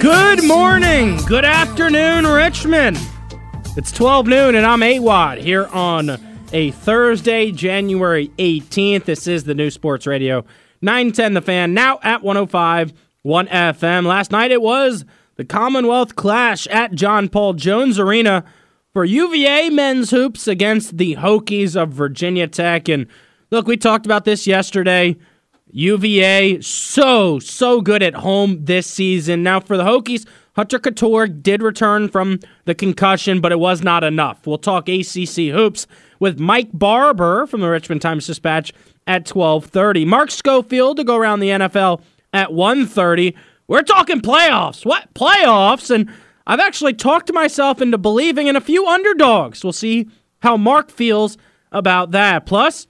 Good morning, good afternoon, Richmond. It's 12 noon, and I'm AWadd here on a Thursday, January 18th. This is the new Sports Radio 910 The Fan, now at 105 1 FM. Last night it was the Commonwealth Clash at John Paul Jones Arena for UVA men's hoops against the Hokies of Virginia Tech. And look, we talked about this yesterday. UVA so so good at home this season. Now for the Hokies, Hunter Cattoor did return from the concussion, but it was not enough. We'll talk ACC hoops with Mike Barber from the Richmond Times Dispatch at 12:30. Mark Schofield to go around the NFL at 1:30. We're talking playoffs. What playoffs? And I've actually talked myself into believing in a few underdogs. We'll see how Mark feels about that. Plus,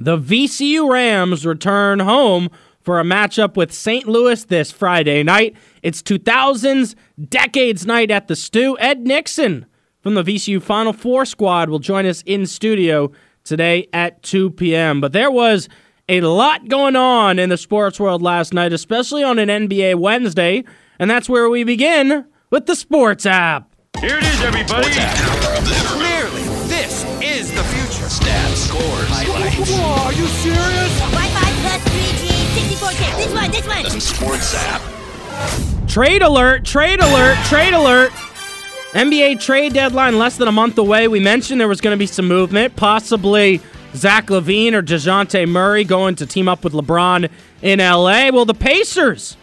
the VCU Rams return home for a matchup with St. Louis this Friday night. It's 2000's Decades Night at the Stew. Ed Nixon from the VCU Final Four squad will join us in studio today at 2 p.m. But there was a lot going on in the sports world last night, especially on an NBA Wednesday, and that's where we begin with the Sports app. Here it is, everybody. Clearly, this is the future. Stats, scores, highlights. Whoa, are you serious? Wi-Fi plus 3G, 64K. This one, this one. Sports app. Trade alert, trade alert, trade alert. NBA trade deadline less than a month away. We mentioned there was going to be some movement, possibly Zach LaVine or DeJounte Murray going to team up with LeBron in LA. Well, the Pacers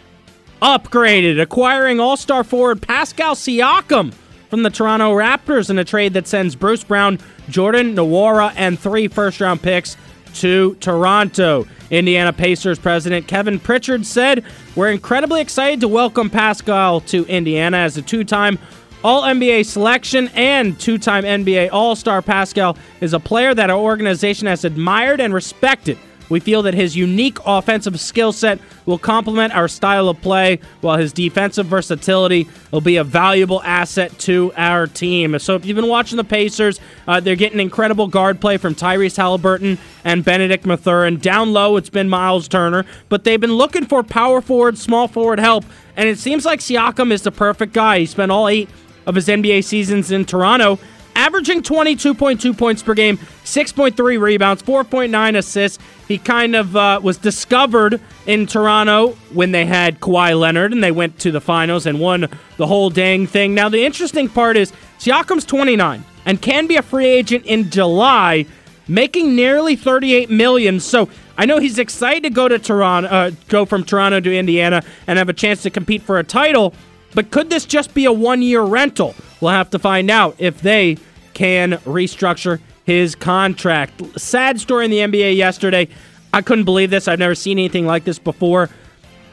upgraded, acquiring all star forward Pascal Siakam from the Toronto Raptors in a trade that sends Bruce Brown, Jordan Nwora, and three first round picks to Toronto. Indiana Pacers president Kevin Pritchard said, We're incredibly excited to welcome Pascal to Indiana as a two time All NBA selection and two time NBA All Star. Pascal is a player that our organization has admired and respected. We feel that his unique offensive skill set will complement our style of play, while his defensive versatility will be a valuable asset to our team. So, if you've been watching the Pacers, uh, they're getting incredible guard play from Tyrese Haliburton and Bennedict Mathurin. Down low, it's been Myles Turner, but they've been looking for power forward, small forward help, and it seems like Siakam is the perfect guy. He spent all eight of his NBA seasons in Toronto averaging 22.2 points per game, 6.3 rebounds, 4.9 assists. He kind of uh, was discovered in Toronto when they had Kawhi Leonard and they went to the finals and won the whole dang thing. Now, the interesting part is Siakam's 29 and can be a free agent in July, making nearly 38 million. So I know he's excited to go to Toronto, uh, go from Toronto to Indiana and have a chance to compete for a title. But could this just be a one year rental? We'll have to find out if they can restructure his contract. Sad story in the NBA yesterday. I couldn't believe this. I've never seen anything like this before.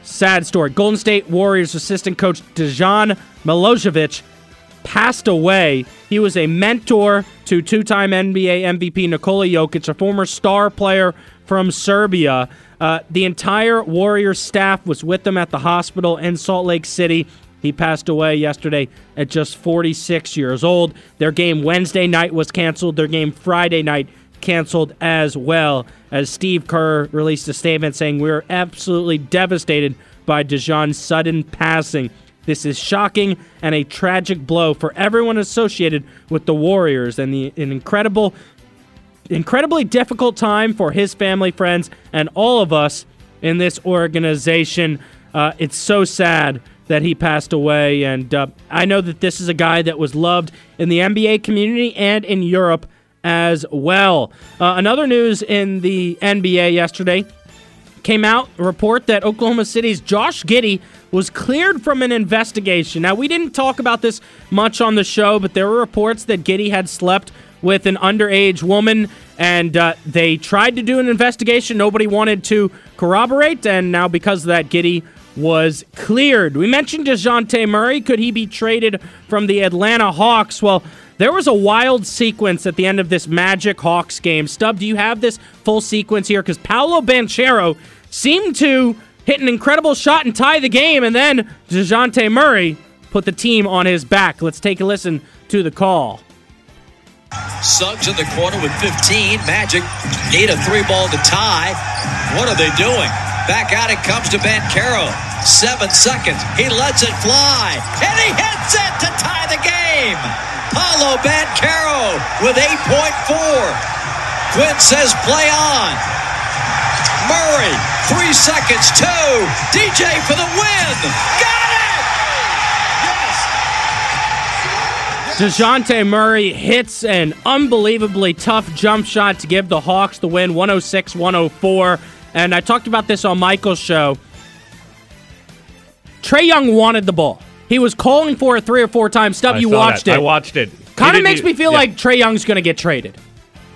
Sad story. Golden State Warriors assistant coach Dejan Milojevic passed away. He was a mentor to two time NBA MVP Nikola Jokic, a former star player from Serbia. Uh, the entire Warriors staff was with them at the hospital in Salt Lake City. He passed away yesterday at just 46 years old. Their game Wednesday night was canceled. Their game Friday night canceled as well. As Steve Kerr released a statement saying, We're absolutely devastated by Dejan's sudden passing. This is shocking and a tragic blow for everyone associated with the Warriors and the an incredible incredibly difficult time for his family, friends, and all of us in this organization. Uh, it's so sad that he passed away. And uh, I know that this is a guy that was loved in the NBA community and in Europe as well. Uh, another news in the NBA yesterday came out a report that Oklahoma City's Josh Giddey was cleared from an investigation. Now, we didn't talk about this much on the show, but there were reports that Giddey had slept with an underage woman, and uh, they tried to do an investigation. Nobody wanted to corroborate, and now because of that, Giddey was cleared. We mentioned DeJounte Murray. Could he be traded from the Atlanta Hawks? Well, there was a wild sequence at the end of this Magic Hawks game. Stub, do you have this full sequence here? Because Paolo Banchero seemed to hit an incredible shot and tie the game, and then DeJounte Murray put the team on his back. Let's take a listen to the call. Suggs in the corner with 15. Magic need a three ball to tie. What are they doing? Back out it comes to Banchero. Seven seconds. He lets it fly. And he hits it to tie the game. Paolo Banchero with 8.4. Quinn says play on. Murray, three seconds, two. DJ for the win. Got it! Yes! DeJounte Murray hits an unbelievably tough jump shot to give the Hawks the win 106 104. And I talked about this on Michael's show. Trae Young wanted the ball. He was calling for it three or four times. Stub, I you watched that. it. I watched it. Kind of makes me feel yeah. like Trae Young's going to get traded.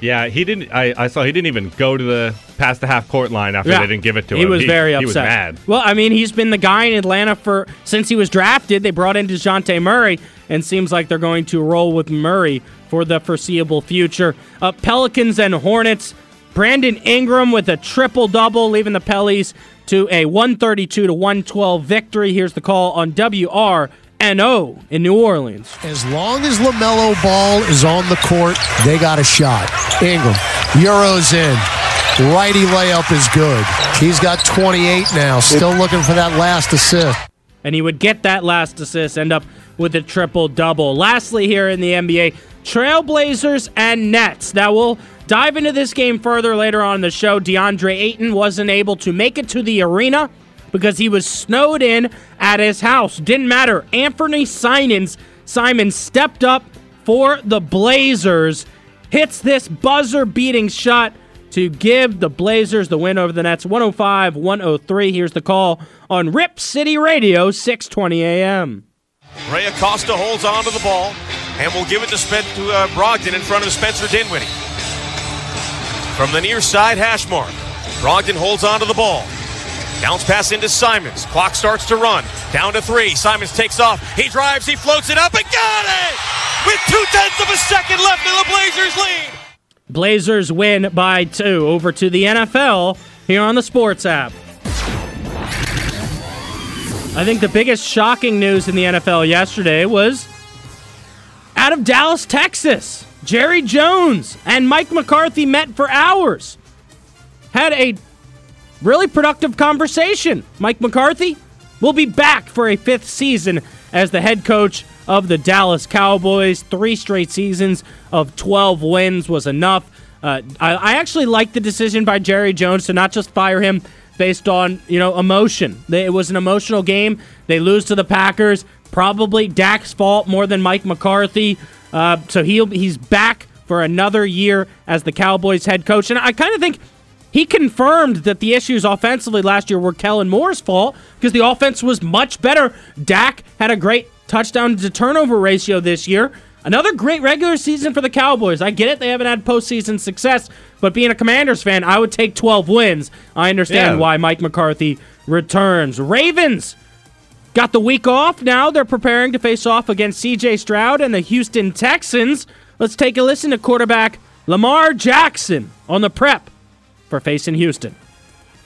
Yeah, he didn't. I, I saw he didn't even go to the past the half court line after Yeah. they didn't give it to him. he him. was very upset. He was mad. Well, I mean, he's been the guy in Atlanta for since he was drafted. They brought in DeJounte Murray, and seems like they're going to roll with Murray for the foreseeable future. Uh, Pelicans and Hornets. Brandon Ingram with a triple double, leaving the Pellies to a 132 to 112 victory. Here's the call on WRNO in New Orleans. As long as LaMelo Ball is on the court, they got a shot. Ingram, Euros in. Righty layup is good. He's got 28 now, still looking for that last assist. and he would get that last assist, end up with a triple double. Lastly, here in the NBA, Trailblazers and Nets. Now we'll dive into this game further later on in the show. DeAndre Ayton wasn't able to make it to the arena because he was snowed in at his house. Didn't matter. Anthony Simons Simon stepped up for the Blazers, hits this buzzer-beating shot to give the Blazers the win over the Nets 105 103. Here's the call on Rip City Radio, 620 a.m. Ray Acosta holds on to the ball and will give it to, Spen- to uh, Brogdon in front of Spencer Dinwiddie. From the near side hash mark, Brogdon holds on to the ball. Bounce pass into Simons. Clock starts to run. Down to three. Simons takes off. He drives. He floats it up and got it! With two tenths of a second left in the Blazers lead. Blazers win by two. Over to the NFL here on the Sports app. I think the biggest shocking news in the NFL yesterday was out of Dallas, Texas. Jerry Jones and Mike McCarthy met for hours. Had a really productive conversation. Mike McCarthy will be back for a fifth season as the head coach of the Dallas Cowboys. Three straight seasons of 12 wins was enough. Uh, I, I actually like the decision by Jerry Jones to not just fire him based on you know emotion. It was an emotional game. They lose to the Packers. Probably Dak's fault more than Mike McCarthy. Uh, so he'll he's back for another year as the Cowboys head coach. And I kind of think he confirmed that the issues offensively last year were Kellen Moore's fault because the offense was much better. Dak had a great touchdown to turnover ratio this year. Another great regular season for the Cowboys. I get it, they haven't had postseason success, but being a Commanders fan, I would take 12 wins. I understand Yeah. why Mike McCarthy returns. Ravens got the week off. Now they're preparing to face off against CJ Stroud and the Houston Texans. Let's take a listen to quarterback Lamar Jackson on the prep for facing Houston.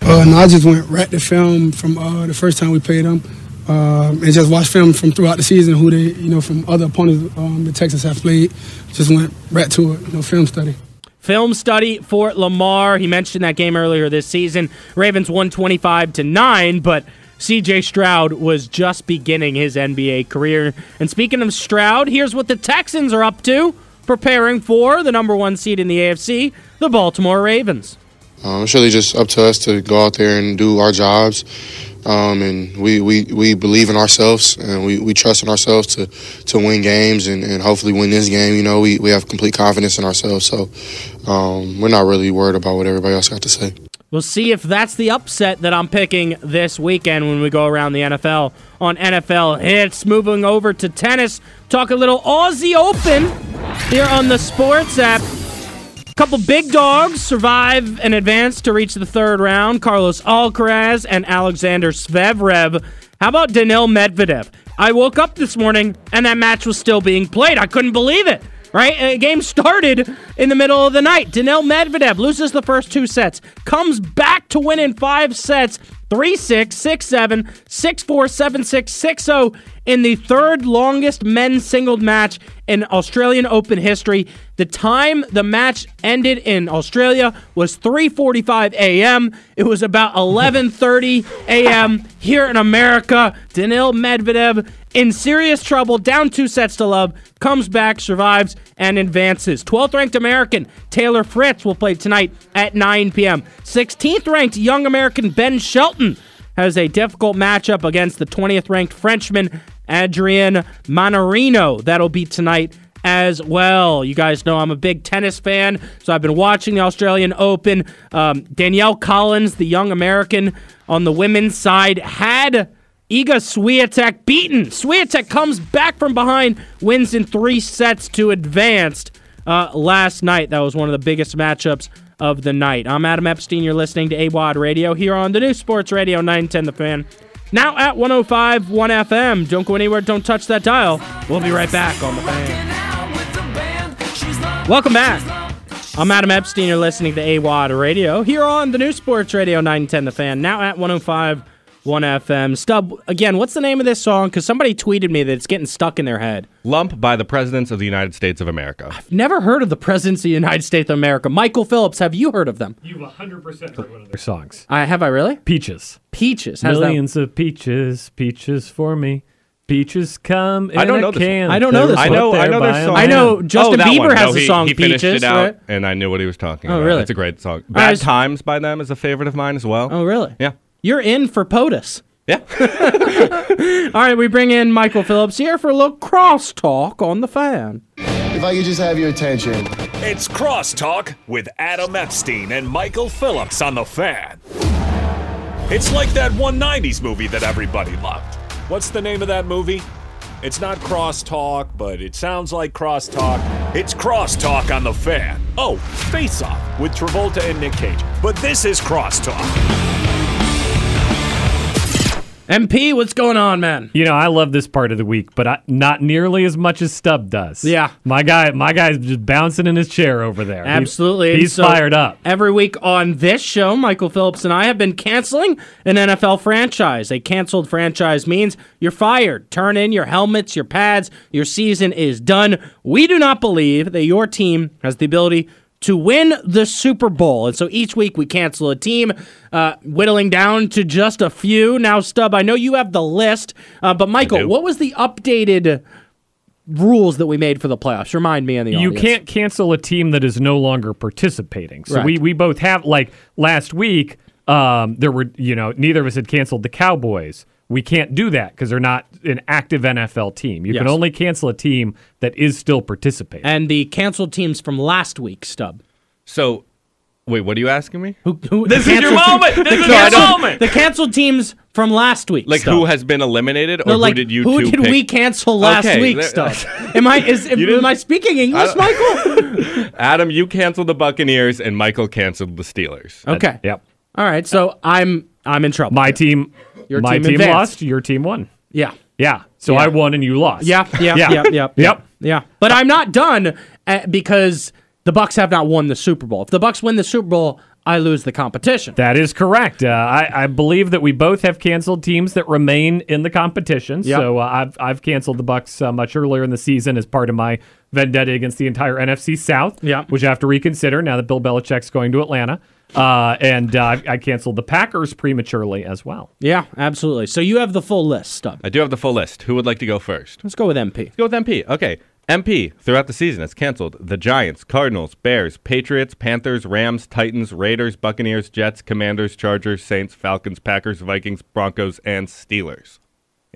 Uh, no, I just went right to film from uh, the first time we played them, um, and just watched film from throughout the season who they, you know, from other opponents um, the Texans have played. Just went right to it, you know, film study. Film study for Lamar. He mentioned that game earlier this season. Ravens won 25 to 9, but CJ Stroud was just beginning his NBA career. And speaking of Stroud, here's what the Texans are up to, preparing for the number 1 seed in the AFC, the Baltimore Ravens. Um, it's really just up to us to go out there and do our jobs. Um, and we, we, we believe in ourselves and we, we trust in ourselves to, to win games and, and hopefully win this game. You know, we, we have complete confidence in ourselves. So um, we're not really worried about what everybody else got to say. We'll see if that's the upset that I'm picking this weekend when we go around the NFL on NFL Hits. Moving over to tennis, talk a little Aussie Open here on the Sports app. A Couple big dogs survive and advance to reach the third round. Carlos Alcaraz and Alexander Zverev. How about Daniil Medvedev? I woke up this morning and that match was still being played. I couldn't believe it. Right? Game started in the middle of the night. Daniil Medvedev loses the first two sets, comes back to win in five sets, 3667 647660 in the third longest men's singled match in Australian Open history. The time the match ended in Australia was 3:45 a.m. It was about 11:30 a.m. here in America. Daniil Medvedev in serious trouble, down two sets to love, comes back, survives, and advances. 12th ranked American Taylor Fritz will play tonight at 9 p.m. 16th ranked young American Ben Shelton has a difficult matchup against the 20th ranked Frenchman Adrian Mannarino. That'll be tonight as well. You guys know I'm a big tennis fan, so I've been watching the Australian Open. Um, Danielle Collins, the young American on the women's side, had Iga Swiatek beaten. Swiatek comes back from behind, wins in three sets to advanced uh, last night. That was one of the biggest matchups of the night. I'm Adam Epstein. You're listening to AWadd Radio here on the new Sports Radio 910 The Fan. Now at 105 1 FM. Don't go anywhere. Don't touch that dial. We'll be right back on The Fan. Welcome back. I'm Adam Epstein. You're listening to AWadd Radio here on the new Sports Radio 910 The Fan. Now at 105 1 FM. Stub, again, what's the name of this song? Because somebody tweeted me that it's getting stuck in their head. Lump by the Presidents of the United States of America. I've never heard of the Presidents of the United States of America. Michael Phillips, have you heard of them? You've 100% heard one of their songs. I have I really? Peaches. Peaches. How's that? Millions of peaches, peaches for me. Peaches come in I don't a know this can. one. I don't know They're this I know, put I know by their song. I know Justin oh, Bieber one. has no, a song he finished Peaches, it out, right? and I knew what he was talking Oh, about. really? It's oh, a great song. Bad was- Times by them is a favorite of mine as well. Oh, really? Yeah. You're in for POTUS. Yeah. All right, we bring in Michael Phillips here for a little crosstalk on the fan. If I could just have your attention. It's Crosstalk with Adam Epstein and Michael Phillips on the fan. It's like that 190s movie that everybody loved. What's the name of that movie? It's not Crosstalk, but it sounds like Crosstalk. It's Crosstalk on the fan. Oh, Face Off with Travolta and Nick Cage. But this is Crosstalk. MP, what's going on, man? You know, I love this part of the week, but I, not nearly as much as Stub does. Yeah. my guy, my guy's just bouncing in his chair over there. Absolutely. And he's so fired up. Every week on this show, Michael Phillips and I have been canceling an NFL franchise. A canceled franchise means you're fired. Turn in your helmets, your pads, your season is done. We do not believe that your team has the ability to win the Super Bowl. And so each week we cancel a team, uh, whittling down to just a few. Now, Stub, I know you have the list, uh, but Michael, what was the updated rules that we made for the playoffs? Remind me and the You audience. can't cancel a team that is no longer participating. So Right. we we both have like last week. Um, there were you know neither of us had canceled the Cowboys. We can't do that because they're not an active NFL team. You can only cancel a team that is still participating. and the canceled teams from last week, Stub. So, wait, what are you asking me? Who, who, This is your moment! the This is your canceled- moment! The canceled teams from last week. Like, Stub. who has been eliminated, or No, like, who did you who two did pick? we cancel last Okay, week, there- Stub? Am I is am, didn't- I speaking English, Michael? Adam, you canceled the Buccaneers, and Michael canceled the Steelers. okay. yep. All right. So I'm I'm in trouble. My team, Your my team team, advanced. lost. Your team won. yeah. Yeah. So Yeah. I won and you lost. Yeah, yeah, Yeah. yeah, yeah, Yep. yeah. But I'm not done uh, because the Bucks have not won the Super Bowl. If the Bucks win the Super Bowl, I lose the competition. That is correct. Uh, I, I believe that we both have canceled teams that remain in the competition. Yep. So uh, I've I've canceled the Bucks uh, much earlier in the season as part of my vendetta against the entire NFC South. Yep. Which I have to reconsider now that Bill Belichick's going to Atlanta. Uh, and uh, I I canceled the Packers prematurely as well. Yeah, absolutely. So you have the full list, Stub. I do have the full list. Who would like to go first? Let's go with MP. Let's go with MP. Okay. MP throughout the season has canceled the Giants, Cardinals, Bears, Patriots, Panthers, Rams, Titans, Raiders, Buccaneers, Jets, Commanders, Chargers, Saints, Falcons, Packers, Vikings, Broncos, and Steelers.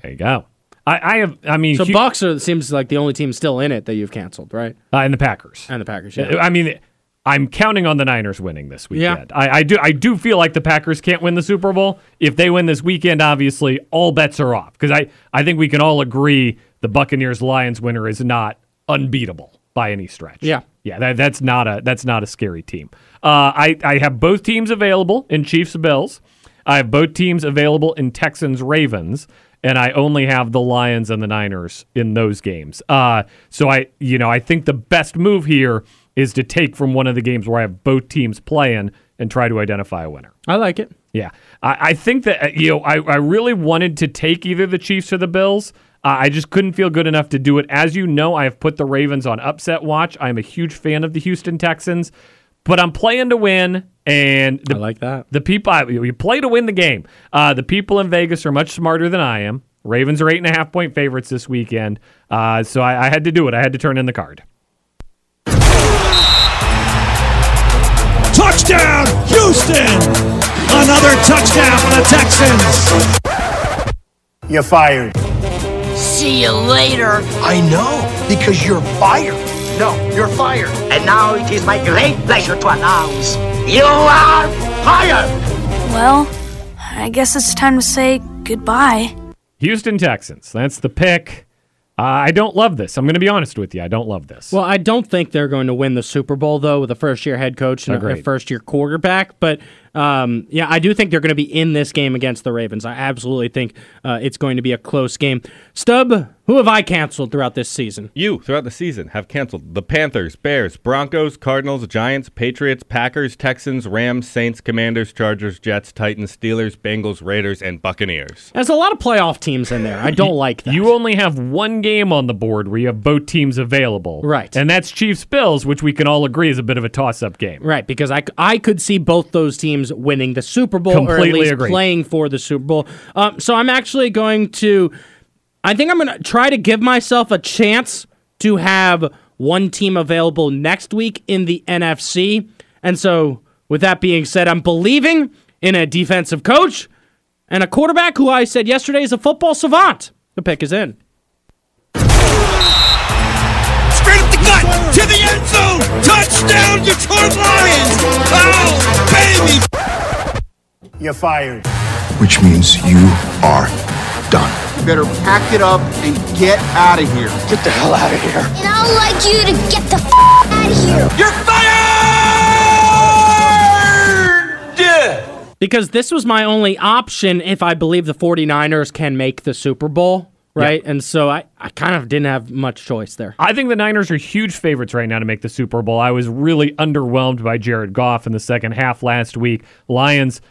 There you go. I, I have. I mean, So Hu- Bucks are seems like the only team still in it that you've canceled, right? uh, and the Packers. And the Packers. Yeah. I mean, I'm counting on the Niners winning this weekend. I, I do. I do feel like the Packers can't win the Super Bowl. If they win this weekend, obviously all bets are off. Because I, I think we can all agree the Buccaneers Lions winner is not unbeatable by any stretch. Yeah. yeah. That, that's not a that's not a scary team. Uh, I I have both teams available in Chiefs Bills. I have both teams available in Texans Ravens. And I only have the Lions and the Niners in those games. Uh, so I, you know, I think the best move here is to take from one of the games where I have both teams playing and try to identify a winner. I like it. Yeah, I, I think that uh, you know I, I really wanted to take either the Chiefs or the Bills. Uh, I just couldn't feel good enough to do it. As you know, I have put the Ravens on upset watch. I'm a huge fan of the Houston Texans, but I'm playing to win. And the, I like that. The people you play to win the game. Uh, the people in Vegas are much smarter than I am. Ravens are eight and a half point favorites this weekend, uh, so I, I had to do it. I had to turn in the card. Touchdown, Houston! Another touchdown for the Texans. You're fired. See you later. I know, because you're fired. No, you're fired. And now it is my great pleasure to announce you are fired. Well, I guess it's time to say goodbye. Houston Texans. That's the pick. Uh, I don't love this. I'm going to be honest with you. I don't love this. Well, I don't think they're going to win the Super Bowl though with a first year head coach and a first year quarterback. But um, yeah, I do think they're going to be in this game against the Ravens. I absolutely think uh, it's going to be a close game. Stub, who have I canceled throughout this season? You, throughout the season, have canceled the Panthers, Bears, Broncos, Cardinals, Giants, Patriots, Packers, Texans, Rams, Saints, Commanders, Chargers, Jets, Titans, Steelers, Bengals, Raiders, and Buccaneers. There's a lot of playoff teams in there. I don't like that. You only have one game on the board where you have both teams available. Right. And that's Chiefs Bills, which we can all agree is a bit of a toss up game. Right, because I, I could see both those teams winning the Super Bowl or at least agree. playing for the Super Bowl. Um, so I'm actually going to, I think I'm going to try to give myself a chance to have one team available next week in the NFC. And so, with that being said, I'm believing in a defensive coach and a quarterback who I said yesterday is a football savant. The pick is in. Straight up the gut to the end zone. Touchdown, Detroit Lions. Oh, baby. You're fired. which means you are done. You better pack it up and get out of here. Get the hell out of here. And I'd like you to get the f- out of here. You're fired! Because this was my only option if I believe the 49ers can make the Super Bowl, right? And so I, I kind of didn't have much choice there. I think the Niners are huge favorites right now to make the Super Bowl. I was really underwhelmed by Jared Goff in the second half last week. Lions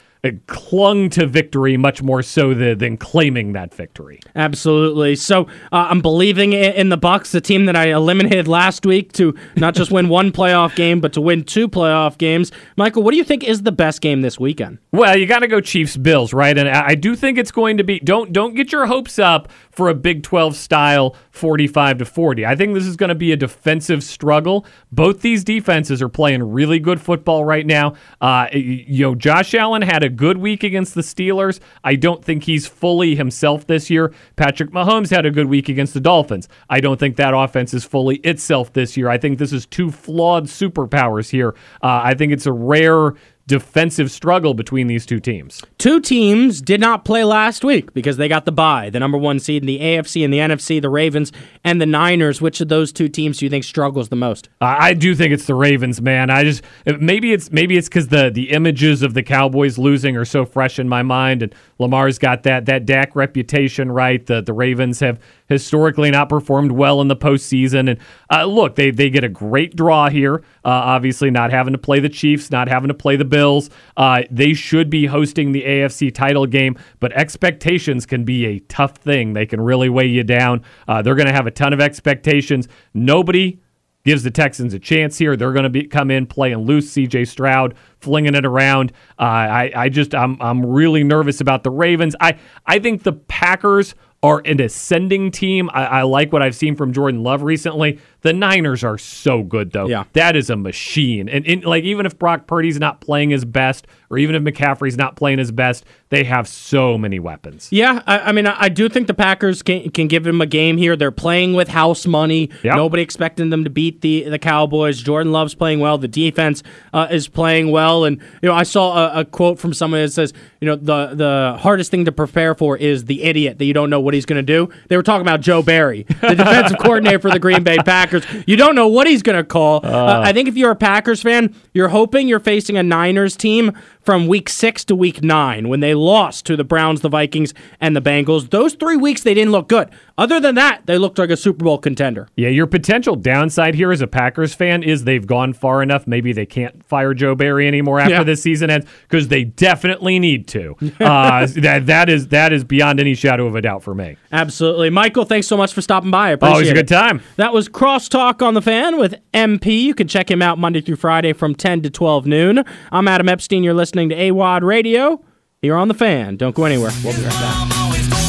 clung to victory much more so than, than claiming that victory. Absolutely. So uh, I'm believing in the Bucks, the team that I eliminated last week, to not just win one playoff game, but to win two playoff games. Michael, what do you think is the best game this weekend? Well, you got to go Chiefs Bills, right? And I I do think it's going to be don't don't get your hopes up for a Big 12 style 45 to 40. I think this is going to be a defensive struggle. Both these defenses are playing really good football right now. Uh, you know, Josh Allen had a good week against the Steelers. I don't think he's fully himself this year. Patrick Mahomes had a good week against the Dolphins. I don't think that offense is fully itself this year. I think this is two flawed superpowers here. Uh, I think it's a rare defensive struggle between these two teams. Two teams did not play last week because they got the bye. The number one seed in the AFC and the NFC, the Ravens and the Niners. Which of those two teams do you think struggles the most? I I do think it's the Ravens, man. I just maybe it's maybe it's because the the images of the Cowboys losing are so fresh in my mind, and Lamar's got that that Dak reputation right. The the Ravens have historically not performed well in the postseason, and uh, look, they they get a great draw here. Uh, obviously, not having to play the Chiefs, not having to play the Bills. Uh, they should be hosting the AFC title game, but expectations can be a tough thing. They can really weigh you down. Uh, they're going to have a ton of expectations. Nobody gives the Texans a chance here. They're going to be come in playing loose. C.J. Stroud flinging it around. Uh, I I just I'm I'm really nervous about the Ravens. I I think the Packers are an ascending team. I, I like what I've seen from Jordan Love recently. The Niners are so good though. Yeah. that is a machine. And, and like even if Brock Purdy's not playing his best, or even if McCaffrey's not playing his best, they have so many weapons. Yeah, I, I mean, I, I do think the Packers can, can give him a game here. They're playing with house money. Yep. Nobody expecting them to beat the the Cowboys. Jordan Love's playing well. The defense uh, is playing well. And you know, I saw a, a quote from someone that says, you know, the the hardest thing to prepare for is the idiot that you don't know what he's going to do. They were talking about Joe Barry, the defensive coordinator for the Green Bay Packers. You don't know what he's going to call. Uh, I think if you're a Packers fan, you're hoping you're facing a Niners team from week six to week nine when they lost to the Browns, the Vikings, and the Bengals. Those three weeks they didn't look good. Other than that, they looked like a Super Bowl contender. Yeah, your potential downside here as a Packers fan is they've gone far enough. Maybe they can't fire Joe Barry anymore after Yeah. this season ends because they definitely need to. Uh, that that is that is beyond any shadow of a doubt for me. Absolutely. Michael, thanks so much for stopping by. I appreciate Always a good time. That was Crosstalk on the Fan with MP. You can check him out Monday through Friday from 10 to 12 noon. I'm Adam Epstein. You're listening to AWadd Radio here on the Fan. Don't go anywhere. We'll be right back.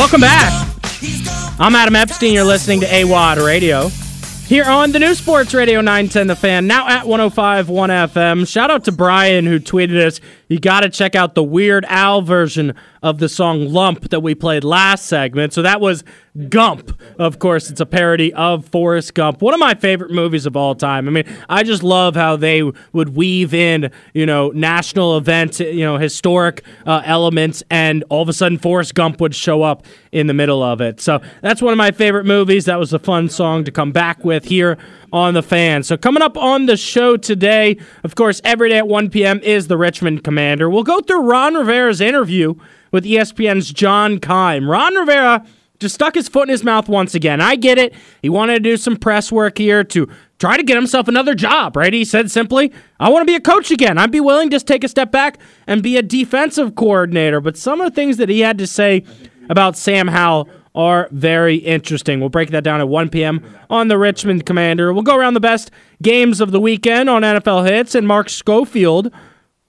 Welcome back. I'm Adam Epstein. You're listening to AWadd Radio here on the new Sports Radio 910 The Fan, now at 105.1 FM. Shout out to Brian who tweeted us. You got to check out the Weird Al version of the song Lump that we played last segment. So that was Gump. Of course, it's a parody of Forrest Gump, one of my favorite movies of all time. I mean, I just love how they would weave in, you know, national events, you know, historic uh, elements, and all of a sudden Forrest Gump would show up in the middle of it. So that's one of my favorite movies. That was a fun song to come back with here on the fan. So coming up on the show today, of course, every day at 1 p.m. is the Richmond Commander. We'll go through Ron Rivera's interview with ESPN's John Keim. Ron Rivera just stuck his foot in his mouth once again. I get it. He wanted to do some press work here to try to get himself another job, right? He said simply, I want to be a coach again. I'd be willing to just take a step back and be a defensive coordinator. But some of the things that he had to say about Sam Howell are very interesting. We'll break that down at 1 p.m. on the Richmond Commander. We'll go around the best games of the weekend on NFL Hits, and Mark Schofield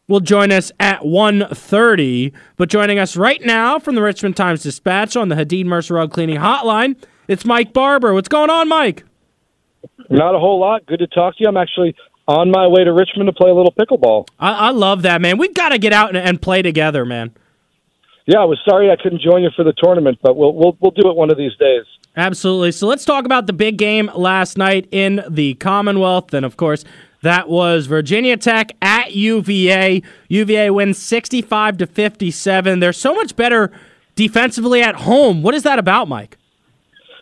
will join us at 1.30. But joining us right now from the Richmond Times Dispatch on the Hadid Mercer Rug Cleaning Hotline, it's Mike Barber. What's going on, Mike? Not a whole lot. Good to talk to you. I'm actually on my way to Richmond to play a little pickleball. I, I love that, man. We've got to get out and, and play together, man. Yeah, I was sorry I couldn't join you for the tournament, but we'll we'll we'll do it one of these days. Absolutely. So let's talk about the big game last night in the Commonwealth. And of course, that was Virginia Tech at UVA. UVA wins 65 to 57. They're so much better defensively at home. What is that about, Mike?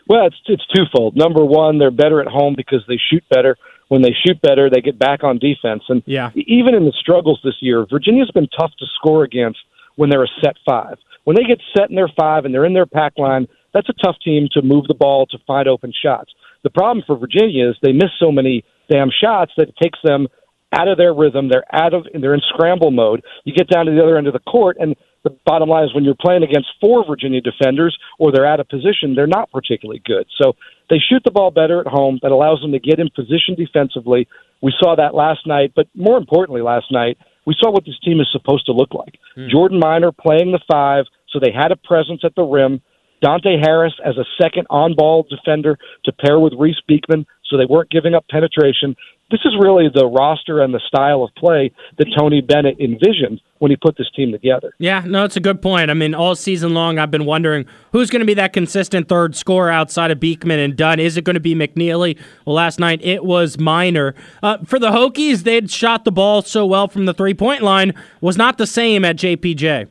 Well, it's it's twofold. Number one, they're better at home because they shoot better. When they shoot better, they get back on defense. And Yeah. even in the struggles this year, Virginia's been tough to score against when they're a set five. When they get set in their five and they're in their pack line, that's a tough team to move the ball to find open shots. The problem for Virginia is they miss so many damn shots that it takes them out of their rhythm. They're out of they're in scramble mode. You get down to the other end of the court, and the bottom line is when you're playing against four Virginia defenders or they're out of position, they're not particularly good. So they shoot the ball better at home. That allows them to get in position defensively. We saw that last night, but more importantly, last night we saw what this team is supposed to look like. Hmm. Jordan Minor playing the five, so they had a presence at the rim. Dante Harris as a second on ball defender to pair with Reece Beekman, so they weren't giving up penetration. This is really the roster and the style of play that Tony Bennett envisioned when he put this team together. Yeah, no, it's a good point. I mean, all season long, I've been wondering who's going to be that consistent third scorer outside of Beekman and Dunn. Is it going to be McKneely? Well, last night it was Minor. Uh, for the Hokies, they'd shot the ball so well from the three point line, was not the same at JPJ.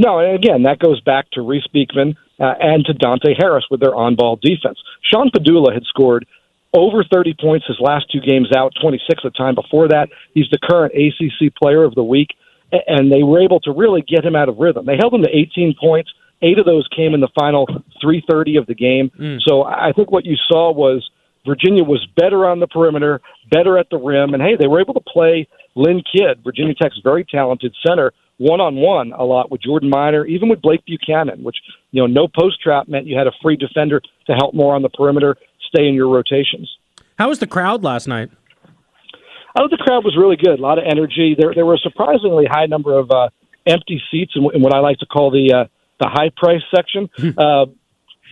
No, and again, that goes back to Reece Beekman uh, and to Dante Harris with their on ball defense. Sean Pedulla had scored over 30 points his last two games out, 26 the time before that. He's the current ACC player of the week, and they were able to really get him out of rhythm. They held him to 18 points. Eight of those came in the final 330 of the game. So I think what you saw was Virginia was better on the perimeter, better at the rim, and hey, they were able to play Lynn Kidd, Virginia Tech's very talented center, one on one a lot with Jordan Minor, even with Blake Buchanan, which you know no post trap meant you had a free defender to help more on the perimeter, stay in your rotations. How was the crowd last night? I thought the crowd was really good, a lot of energy. There there were a surprisingly high number of uh, empty seats in, in what I like to call the uh, the high price section. uh,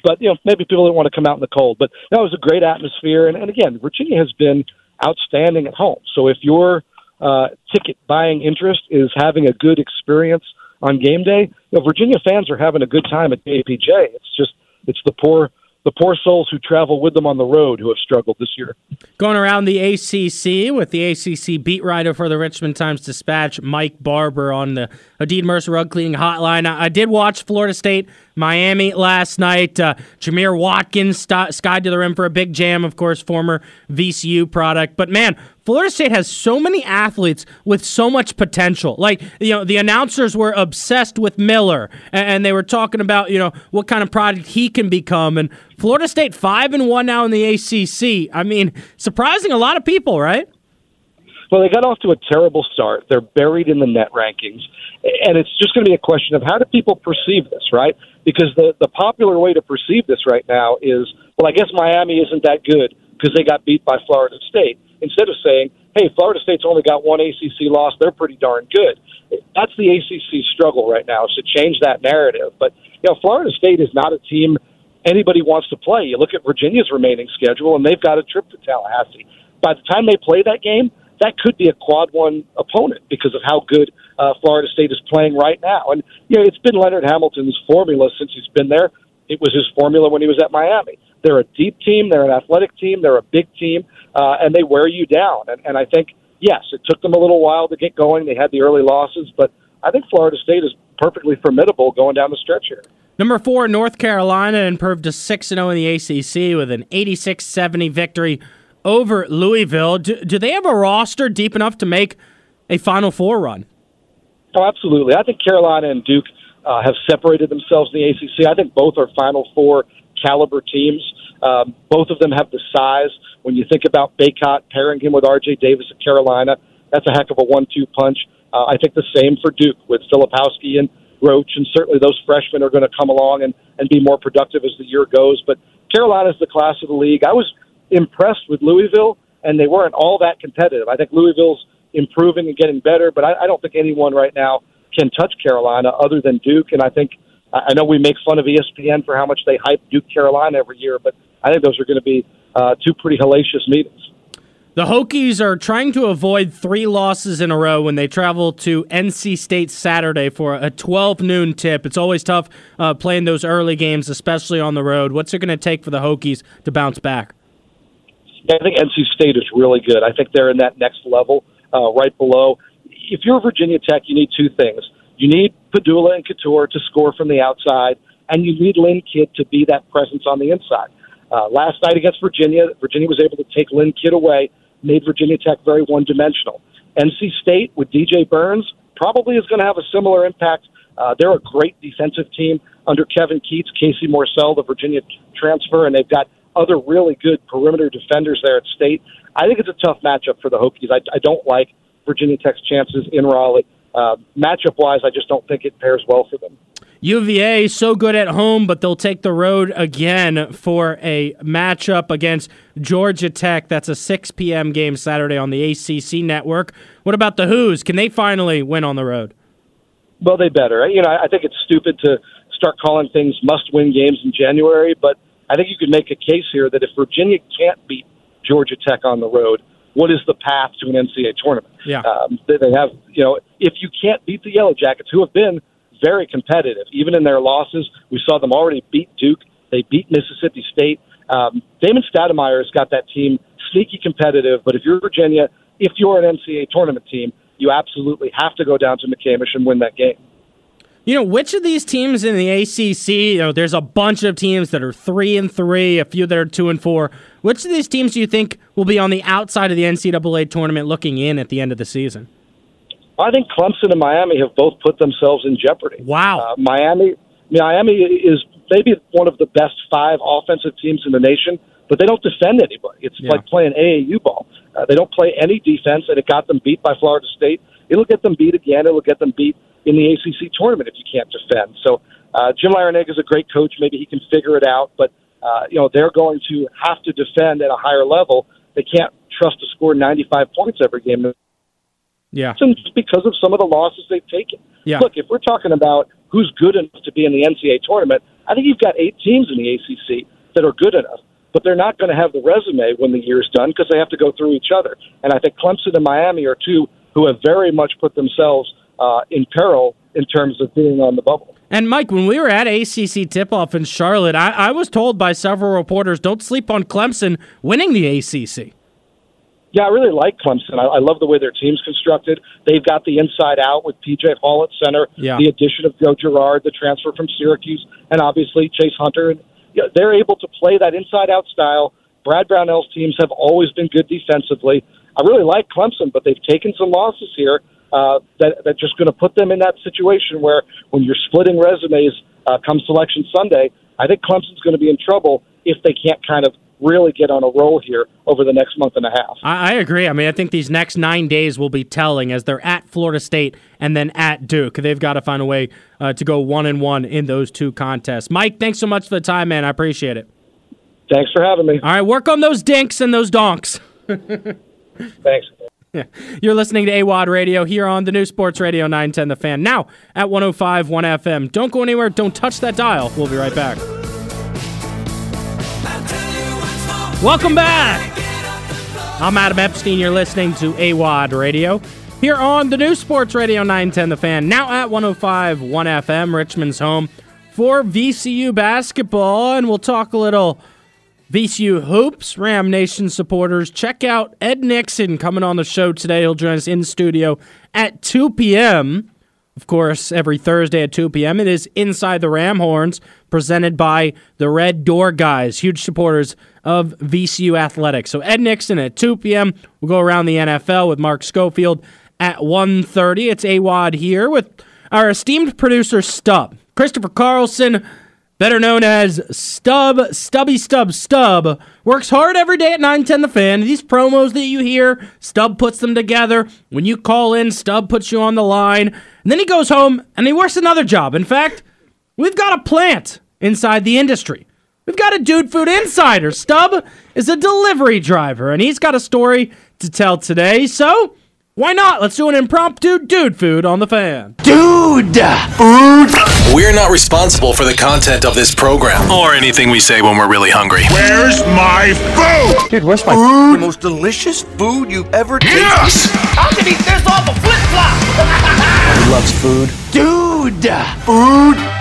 but you know maybe people didn't want to come out in the cold. But no, it was a great atmosphere, and, and again, Virginia has been outstanding at home. So if your uh, ticket buying interest is having a good experience on game day, you know, Virginia fans are having a good time at APJ. It's just it's the poor the poor souls who travel with them on the road who have struggled this year. Going around the ACC with the ACC beat writer for the Richmond Times Dispatch, Mike Barber, on the Hadid Mercer Rug Cleaning Hotline. I, I did watch Florida State Miami last night. Uh, Jamir Watkins st- skied to the rim for a big jam, of course, former VCU product. But man, Florida State has so many athletes with so much potential. Like, you know, the announcers were obsessed with Miller and they were talking about, you know, what kind of product he can become. And Florida State 5 and 1 now in the ACC. I mean, surprising a lot of people, right? Well, they got off to a terrible start. They're buried in the net rankings. And it's just going to be a question of how do people perceive this, right? Because the, the popular way to perceive this right now is, well, I guess Miami isn't that good because they got beat by Florida State. Instead of saying, hey, Florida State's only got one ACC loss, they're pretty darn good. That's the ACC struggle right now, is to change that narrative. But, you know, Florida State is not a team anybody wants to play. You look at Virginia's remaining schedule, and they've got a trip to Tallahassee. By the time they play that game, that could be a quad one opponent because of how good uh, Florida State is playing right now. And you know, it's been Leonard Hamilton's formula since he's been there. It was his formula when he was at Miami. They're a deep team, they're an athletic team, they're a big team, uh, and they wear you down. And, and I think yes, it took them a little while to get going. They had the early losses, but I think Florida State is perfectly formidable going down the stretch here. Number four, North Carolina improved to 6 0 in the ACC with an 86 70 victory over Louisville. Do, do they have a roster deep enough to make a Final Four run? Oh, absolutely. I think Carolina and Duke uh, have separated themselves in the ACC. I think both are Final Four caliber teams. Um, both of them have the size. When you think about Bacot pairing him with R.J. Davis at Carolina, that's a heck of a one-two punch. Uh, I think the same for Duke with Filipowski and Roach, and certainly those freshmen are going to come along and, and be more productive as the year goes. But Carolina's the class of the league. I was impressed with Louisville, and they weren't all that competitive. I think Louisville's improving and getting better, but I, I don't think anyone right now can touch Carolina other than Duke. And I think I know we make fun of ESPN for how much they hype Duke Carolina every year, but I think those are going to be uh, two pretty hellacious meetings. The Hokies are trying to avoid three losses in a row when they travel to NC State Saturday for a 12 noon tip. It's always tough uh, playing those early games, especially on the road. What's it going to take for the Hokies to bounce back? Yeah, I think NC State is really good. I think they're in that next level, uh, right below. If you're Virginia Tech, you need two things. You need Pedulla and Cattoor to score from the outside, and you need Lynn Kidd to be that presence on the inside. Uh, last night against Virginia, Virginia was able to take Lynn Kidd away, made Virginia Tech very one dimensional. NC State with DJ Burns probably is going to have a similar impact. Uh, they're a great defensive team under Kevin Keatts, Casey Morsell, the Virginia transfer, and they've got other really good perimeter defenders there at State. I think it's a tough matchup for the Hokies. I, I don't like Virginia Tech's chances in Raleigh. Uh, matchup wise, I just don't think it pairs well for them. UVA so good at home, but they'll take the road again for a matchup against Georgia Tech. That's a 6 p.m. game Saturday on the ACC network. What about the Hoos? Can they finally win on the road? Well, they better. You know, I think it's stupid to start calling things must-win games in January, but I think you could make a case here that if Virginia can't beat Georgia Tech on the road, what is the path to an NCAA tournament? Yeah. Um, they, they have, you know, if you can't beat the Yellow Jackets, who have been very competitive, even in their losses, we saw them already beat Duke. They beat Mississippi State. Um, Damon Stoudamire has got that team sneaky competitive, but if you're Virginia, if you're an NCAA tournament team, you absolutely have to go down to McCamish and win that game. You know, which of these teams in the ACC, you know, there's a bunch of teams that are 3 and 3, a few that are 2 and 4. Which of these teams do you think will be on the outside of the NCAA tournament looking in at the end of the season? I think Clemson and Miami have both put themselves in jeopardy. Wow. Uh, Miami Miami is maybe one of the best 5 offensive teams in the nation, but they don't defend anybody. It's Yeah. like playing AAU ball. Uh, they don't play any defense and it got them beat by Florida State. It'll get them beat again. It'll get them beat in the ACC tournament if you can't defend. So uh, Jim Larranaga is a great coach. Maybe he can figure it out, but uh, you know they're going to have to defend at a higher level. They can't trust to score 95 points every game. Yeah. Just because of some of the losses they've taken. Yeah. Look, if we're talking about who's good enough to be in the NCAA tournament, I think you've got eight teams in the ACC that are good enough, but they're not going to have the resume when the year's done because they have to go through each other. And I think Clemson and Miami are two who have very much put themselves uh, in peril in terms of being on the bubble. And Mike, when we were at ACC tip off in Charlotte, I, I was told by several reporters don't sleep on Clemson winning the ACC. Yeah, I really like Clemson. I, I love the way their team's constructed. They've got the inside out with PJ Hall at center, Yeah. the addition of Joe Girard, the transfer from Syracuse, and obviously Chase Hunter. And you know, they're able to play that inside out style. Brad Brownell's teams have always been good defensively. I really like Clemson, but they've taken some losses here uh, that that just going to put them in that situation where when you're splitting resumes uh, come Selection Sunday, I think Clemson's going to be in trouble if they can't kind of really get on a roll here over the next month and a half. I, I agree. I mean, I think these next nine days will be telling as they're at Florida State and then at Duke. They've got to find a way uh, to go one and one in those two contests. Mike, thanks so much for the time, man. I appreciate it. Thanks for having me. All right, work on those dinks and those donks. Thanks. You're listening to AWadd Radio here on the new Sports Radio 910 The Fan. Now at 105.1 FM. Don't go anywhere. Don't touch that dial. We'll be right back. Welcome back. I'm Adam Epstein. You're listening to AWadd Radio here on the new Sports Radio 910 The Fan. Now at 105.1 FM, Richmond's home for VCU basketball. And we'll talk a little VCU Hoops, Ram Nation supporters. Check out Ed Nixon coming on the show today. He'll join us in studio at 2 p.m. Of course, every Thursday at 2 p.m. It is Inside the Ram Horns, presented by the Red Door Guys, huge supporters of VCU Athletics. So Ed Nixon at 2 p.m. We'll go around the NFL with Mark Schofield at 1.30. It's AWadd here with our esteemed producer, Stub. Christopher Carlson, better known as Stub, Stubby Stub Stub, works hard every day at 910 The Fan. These promos that you hear, Stub puts them together. When you call in, Stub puts you on the line. And then he goes home and he works another job. In fact, we've got a plant inside the industry. We've got a Dude Food Insider. Stub is a delivery driver, and he's got a story to tell today. So, why not? Let's do an impromptu Dude Food on the fan. Dude! Food! We're not responsible for the content of this program or anything we say when we're really hungry. Where's my food? Dude, where's my food? The most delicious food you've ever Yes! I can eat this off a flip flop. He loves food. Dude! Food!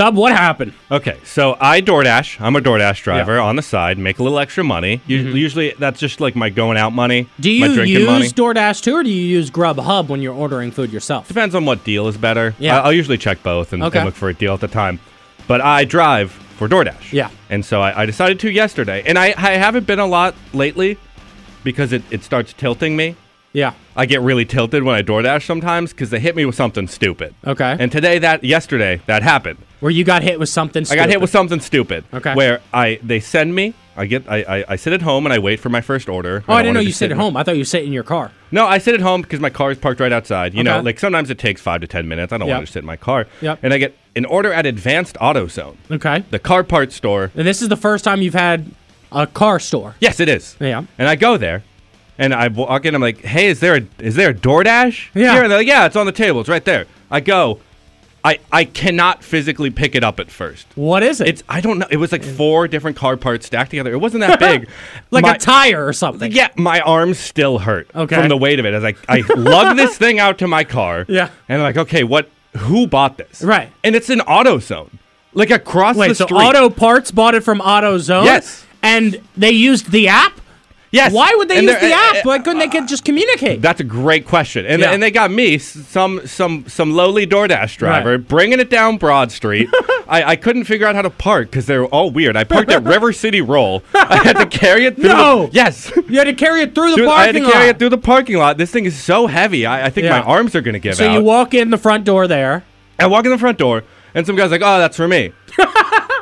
Stub, what happened? Okay, so I DoorDash. I'm a DoorDash driver on the side, make a little extra money. U- Usually, that's just like my going out money, Mm-hmm. Do my you drinking use money. DoorDash too, or do you use Grubhub when you're ordering food yourself? Depends on what deal is better. Yeah. I- I'll usually check both and, and look for a deal at the time. But I drive for DoorDash. Yeah. And so I, I decided to yesterday. And I, I haven't been a lot lately because it, it starts tilting me. Yeah. I get really tilted when I DoorDash sometimes because they hit me with something stupid. Okay. And today, that yesterday, that happened. Where you got hit with something I got hit with something stupid. Okay. Where I they send me, I get I, I, I sit at home and I wait for my first order. Oh, I, don't didn't know you sit at home. I thought you sit in your car. No, I sit at home because my car is parked right outside. You know, like sometimes it takes five to ten minutes. I don't Yep. want to sit in my car. Yep. And I get an order at Advanced Auto Zone, Okay. the car parts store. And this is the first time you've had a car store. Yes, it is. Yeah. And I go there, and I walk in. I'm like, "Hey, is there a is there a DoorDash?" Yeah. Here? And they're like, "Yeah, it's on the table. It's right there." I go. I, I cannot physically pick it up at first. What is it? It's I don't know. It was like mm. four different car parts stacked together. It wasn't that big. like My- a tire or something. Yeah, my arms still hurt Okay. from the weight of it. As I I lug this thing out to my car. Yeah. and I'm like, okay, what? Who bought this? Right. And it's an AutoZone, like across Wait, the so. Auto Parts bought it from AutoZone? Yes. And they used the app? Yes. Why would they And use the uh, app? Why couldn't they just communicate? That's a great question, and Yeah. and they got me some some some lowly DoorDash driver Right. bringing it down Broad Street. I, I couldn't figure out how to park because they were all weird. I parked at River City Roll. I had to carry it through. No! the, yes. You had to carry it through the Dude, parking I had to carry lot. it through the parking lot. This thing is so heavy. I, I think Yeah. my arms are gonna give so out. So you walk in the front door there. I walk in the front door, and some guy's like, "Oh, that's for me."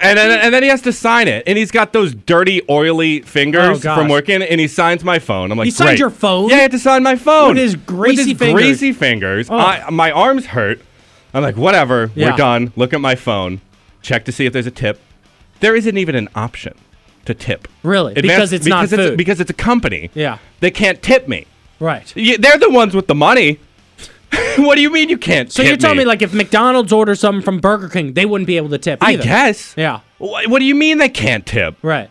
and then and then he has to sign it, and he's got those dirty, oily Oh, fingers gosh. from working, and he signs my phone. I'm like, He signed "Great." your phone? Yeah, he had to sign my phone With his greasy With his fingers. greasy fingers. Oh. I, my arms hurt. I'm like, whatever. Yeah. We're done. Look at my phone. Check to see if there's a tip. There isn't even an option to tip. Really? Advanced- because it's not because food. because it's a company. yeah. They can't tip me. Right. Yeah, they're the ones with the money. what do you mean you can't? So you're telling me? like if McDonald's orders something from Burger King, they wouldn't be able to tip I either. guess. Yeah. What, what do you mean they can't tip? Right.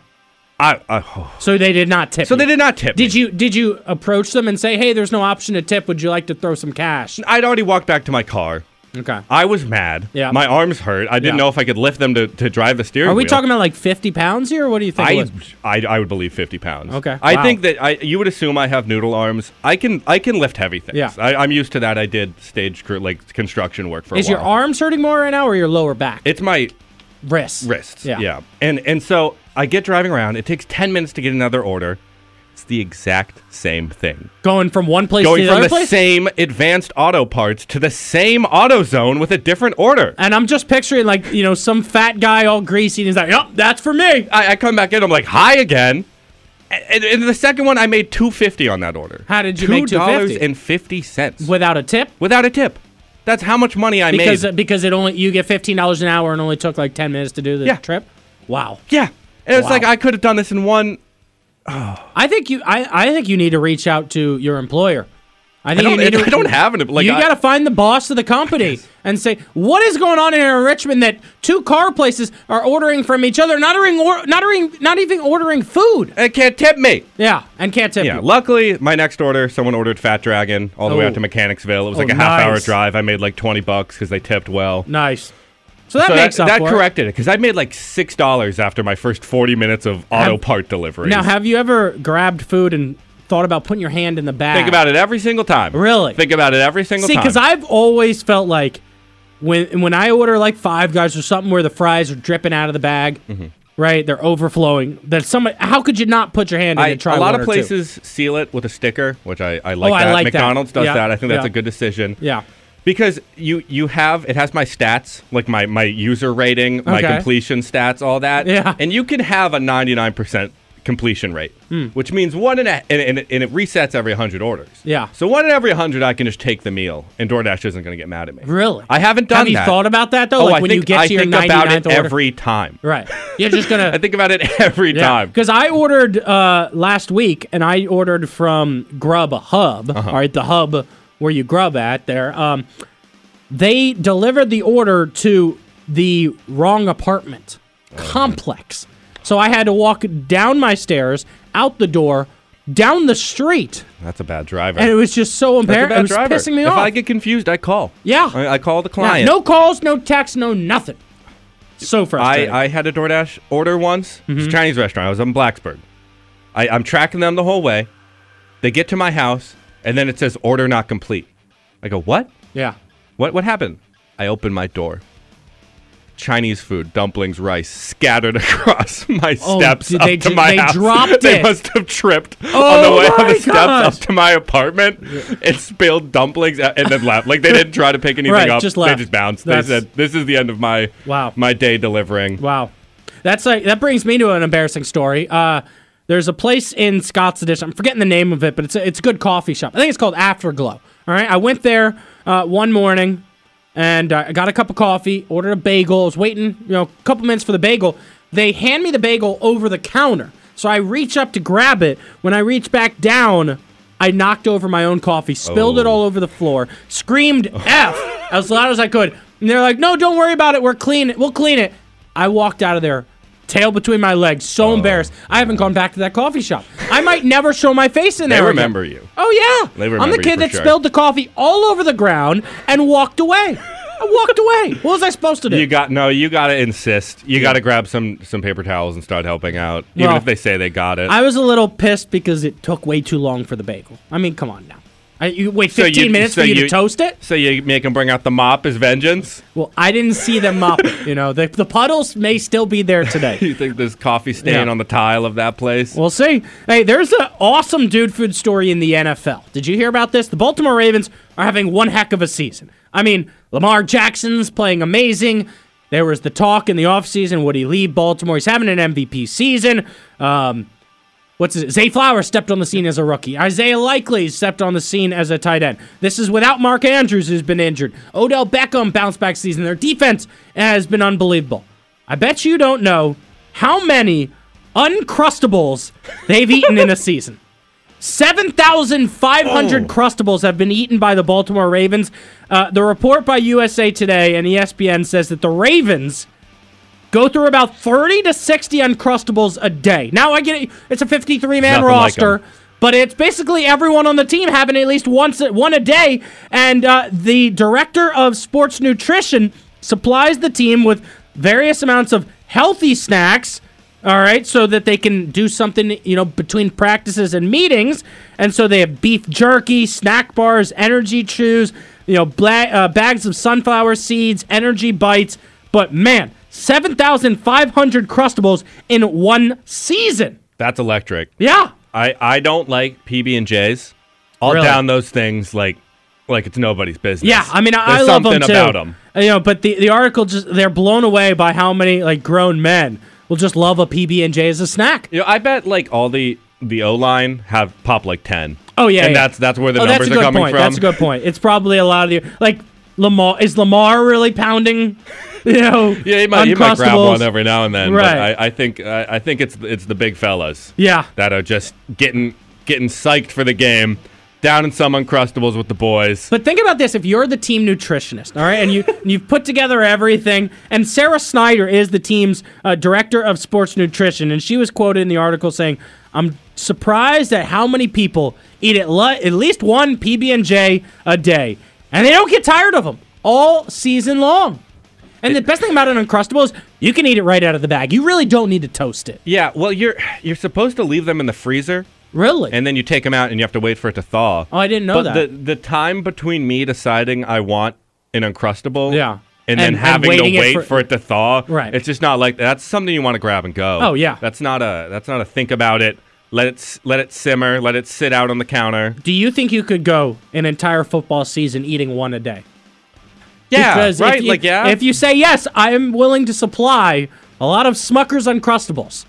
I, I oh. So they did not tip. so you. they did not tip. Did me. you did you approach them and say, "Hey, there's no option to tip. Would you like to throw some cash?" I'd already walked back to my car. Okay. I was mad. Yeah. My arms hurt. I didn't Yeah. know if I could lift them to, to drive the steering Are we wheel. talking about like 50 pounds here? Or what do you think? it I, was? I, I would believe 50 pounds. Okay. I Wow. think that I you would assume I have noodle arms. I can I can lift heavy things. Yeah. I, I'm used to that. I did stage cr- like construction work for Is a your arms hurting more right now, or your lower back? It's my wrists. wrists. Yeah. Yeah. And and so I get driving around. It takes 10 minutes to get another order. It's the exact same thing. Going from one place Going to the from the place? same advanced auto parts to the same auto zone with a different order. And I'm just picturing like, you know, some fat guy all greasy and he's like, Yep, that's for me. I, I come back in, I'm like, hi again. And, and the second one, I made two fifty on that order. How did you make two dollars $2.50? and fifty cents Without a tip? without a tip? That's how much money I because made. because it only you get fifteen dollars an hour and only took like ten minutes to do the Yeah. trip. Wow. yeah, and it's Wow. like I could have done this in one. I think you I, I think you need to reach out to your employer. I I think don't, you need to, I don't have an like. you got to find the boss of the company and say what is going on here in Richmond that two car places are ordering from each other, not ordering, or, not ordering, not even ordering food. They can't tip me. Yeah, and can't tip me. Yeah, you. luckily, my next order, someone ordered Fat Dragon all the way Oh. out to oh. Mechanicsville. It was Oh, like a half hour drive. I made like 20 bucks because they tipped well. Nice. So that so makes that, up that corrected it because I made like $6 after my first 40 minutes of auto Have- part delivery. Now, have you ever grabbed food and thought about putting your hand in the bag? Think about it every single time. Really? Think about it every single See, time. because I've always felt like when when I order like Five Guys or something where the fries are dripping out of the bag, Mm-hmm. right? They're overflowing. That somebody, how could you not put your hand in I, and try a lot of or two? places seal it with a sticker, which I, I like Oh, I that. like that. McDonald's does Yeah, that. I think that's yeah. a good decision. Yeah. Because you you have it has my stats, like my my user rating, my Okay. completion stats, all that. Yeah. And you can have a 99% completion rate, Hmm. which means one in a, and, and, and it resets every 100 orders. Yeah. So one in every 100 I can just take the meal and DoorDash isn't going to get mad at me. Really? I haven't done Have you that. thought about that though? Oh, like I when think, you get I to your think about 99th it order? every time. Right. You're just gonna. I think about it every time. Because I ordered uh, last week, and I ordered from Grub Hub. Uh-huh. all right, the hub where you grub at there. Um, they delivered the order to the wrong apartment complex, so I had to walk down my stairs, out the door, down the street, That's a bad driver. and it was just so embarrassing. It was driver. pissing me if off. If I get confused, I call. Yeah. I, I call the Yeah, client. no calls, no texts, no nothing. So frustrating. I, I had a DoorDash order once. It's a Chinese restaurant. I was in Blacksburg. I, I'm tracking them the whole way. They get to my house, and then it says order not complete. I go, what? yeah. What what happened? I open my door. Chinese food, dumplings, rice scattered across my Oh, steps up they to my they house. dropped they it. must have tripped Oh on the way on the steps up to my apartment and spilled dumplings a- and then left. Like they didn't try to pick anything Right, up. just They just bounced. That's- they said, "This is the end of my Wow. my day delivering." Wow, that's like that brings me to an embarrassing story. Uh, there's a place in Scott's Addition. I'm forgetting the name of it, but it's a, it's a good coffee shop. I think it's called Afterglow. All right, I went there uh, one morning and uh, I got a cup of coffee, ordered a bagel. I was waiting, you know, a couple minutes for the bagel. They hand me the bagel over the counter, so I reach up to grab it. When I reach back down. I knocked over my own coffee, spilled it Oh. all over the floor, screamed F as loud as I could. And they're like, no, don't worry about it. We're clean. We'll clean it. I walked out of there, tail between my legs, so oh. embarrassed. I haven't gone back to that coffee shop. I might never show my face in They there. again. remember you. Oh yeah, They I'm the kid that sure. spilled the coffee all over the ground and walked away. I walked away. What was I supposed to do? You got no. You got to insist. You got to grab some some paper towels and start helping out, even Well, if they say they got it. I was a little pissed because it took way too long for the bagel. I mean, come on now. I, you wait So 15 you- minutes so for you, you- to toast it? so you make them bring out the mop as vengeance. Well, I didn't see them mop it. You know, the, the puddles may still be there today. you think there's coffee stain Yeah. on the tile of that place? We'll see. Hey, there's an awesome dude food story in the NFL. Did you hear about this? The Baltimore Ravens are having one heck of a season. I mean, Lamar Jackson's playing amazing. There was the talk in the offseason would he leave Baltimore? He's having an MVP season. Um, what's it? Zay Flowers stepped on the scene as a rookie. Isaiah Likely stepped on the scene as a tight end. This is without Mark Andrews, who's been injured. Odell Beckham bounced back season. Their defense has been unbelievable. I bet you don't know how many Uncrustables they've eaten in a season. 7,500 Crustables have been eaten by the Baltimore Ravens. Uh, the report by USA Today and ESPN says that the Ravens go through about 30 to 60 Uncrustables a day. Now, I get it. It's a 53 man Nothing like but it's basically everyone on the team having at least once one a day. And uh, the director of sports nutrition supplies the team with various amounts of healthy snacks. All right, so that they can do something, you know, between practices and meetings. And so they have beef jerky, snack bars, energy chews, you know, bla- uh, bags of sunflower seeds, energy bites. But man, 7,500 Crustables in one season. That's electric. Yeah. I I don't like PB and J's. I'll Really? down those things like like it's nobody's business. Yeah, I mean, I, I love them too. about them. Uh, You know, but the the article just they're blown away by how many like grown men will just love a PB and J as a snack. You know, I bet like all the the O line have pop like ten. Oh yeah, and yeah. that's that's where the oh, numbers are coming point. from. That's a good point. It's probably a lot of the like Lamar is Lamar really pounding. You know, Yeah, you might, you might grab one every now and then, Right. but I, I think I, I think it's it's the big fellas. Yeah. that are just getting getting psyched for the game, down in some uncrustables with the boys. But think about this: if you're the team nutritionist, all right, and you and you've put together everything, and Sarah Snyder is the team's uh, director of sports nutrition, and she was quoted in the article saying, "I'm surprised at how many people eat at, le- at least one PB and J a day, and they don't get tired of them all season long." And the best thing about an uncrustable is you can eat it right out of the bag. You really don't need to toast it. Yeah, well, you're you're supposed to leave them in the freezer. Really? And then you take them out and you have to wait for it to thaw. Oh, I didn't know but that. the the time between me deciding I want an uncrustable, Yeah. and, And- then and having waiting to it wait for- for, it to thaw, Right. It's just not like that's something you want to grab and go. Oh, yeah. that's not a that's not a think about it. Let it s- let it simmer. Let it sit out on the counter. Do you think you could go an entire football season eating one a day? Yeah, Because right. If you, like yeah, If you say yes, I am willing to supply a lot of Smucker's Uncrustables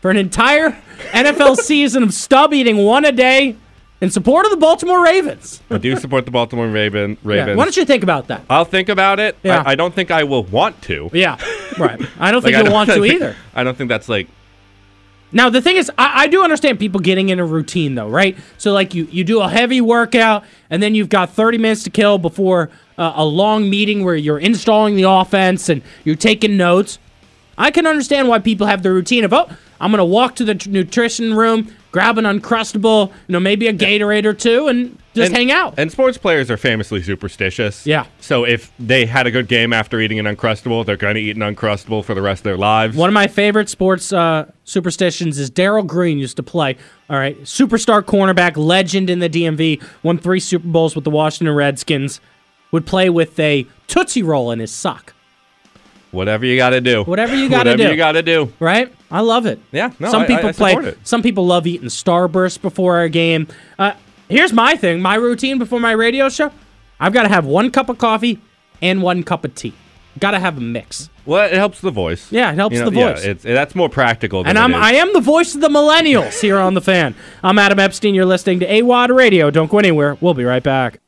for an entire NFL season of stub eating one a day in support of the Baltimore Ravens. I do support the Baltimore Raven Yeah, Ravens. Why don't you think about that? I'll think about it. Yeah. I, I don't think I will want to. Yeah, right. I don't Like, think you'll want to either. I don't think that's like Now the thing is, I, I do understand people getting in a routine though, right? So like you you do a heavy workout and then you've got 30 minutes to kill before uh, a long meeting where you're installing the offense and you're taking notes. I can understand why people have the routine of oh, I'm gonna walk to the t- nutrition room, grab an uncrustable, you know, maybe a Gatorade or two, and just and, hang out. And sports players are famously superstitious. Yeah. So if they had a good game after eating an uncrustable, they're going to eat an uncrustable for the rest of their lives. One of my favorite sports uh, superstitions is Darrell Green used to play. All right, superstar cornerback, legend in the DMV, won three Super Bowls with the Washington Redskins. Would play with a tootsie roll in his sock. Whatever you got to do. Whatever you got to Whatever do. you got to do. Right? I love it. Yeah. No, some I- people I play. it. Some people love eating Starburst before a game. Uh, here's my thing. My routine before my radio show. I've got to have one cup of coffee and one cup of tea. Got to have a mix. Well, it helps the voice. Yeah, it helps You know, the yeah, voice. it's, that's more practical. And I'm. I am the voice of the millennials here on the fan. I'm Adam Epstein. You're listening to AWadd Radio. Don't go anywhere. We'll be right back.